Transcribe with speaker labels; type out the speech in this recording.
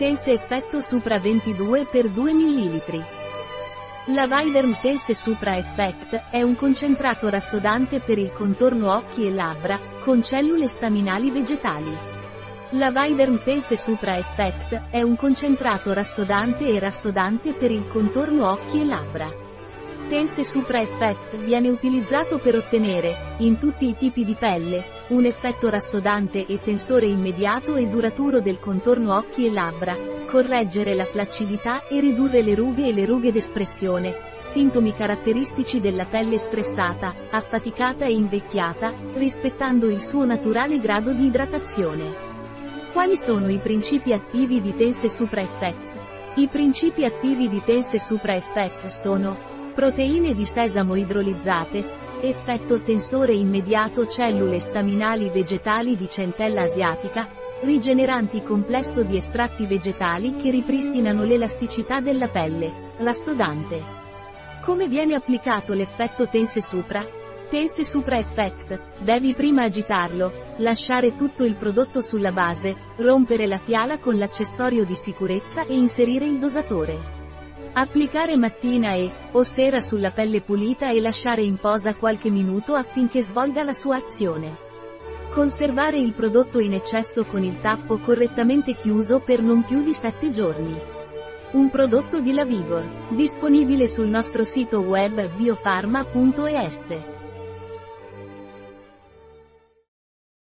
Speaker 1: Tense effetto Supra 22 per 2 ml. La Viderm Tense Supra Effect è un concentrato rassodante per il contorno occhi e labbra, con cellule staminali vegetali. La Viderm Tense Supra Effect è un concentrato rassodante e rassodante per il contorno occhi e labbra. Tense Supra Effect viene utilizzato per ottenere, in tutti i tipi di pelle, un effetto rassodante e tensore immediato e duraturo del contorno occhi e labbra, correggere la flaccidità e ridurre le rughe e le rughe d'espressione, sintomi caratteristici della pelle stressata, affaticata e invecchiata, rispettando il suo naturale grado di idratazione. Quali sono i principi attivi di Tense Supra Effect? I principi attivi di Tense Supra Effect sono Proteine di sesamo idrolizzate, effetto tensore immediato cellule staminali vegetali di centella asiatica, rigeneranti complesso di estratti vegetali che ripristinano l'elasticità della pelle, l'assodante. Come viene applicato l'effetto tense supra? Tense supra effect, devi prima agitarlo, lasciare tutto il prodotto sulla base, rompere la fiala con l'accessorio di sicurezza e inserire il dosatore. Applicare mattina e, o sera sulla pelle pulita e lasciare in posa qualche minuto affinché svolga la sua azione. Conservare il prodotto in eccesso con il tappo correttamente chiuso per non più di 7 giorni. Un prodotto di La Vigor, disponibile sul nostro sito web biofarma.es.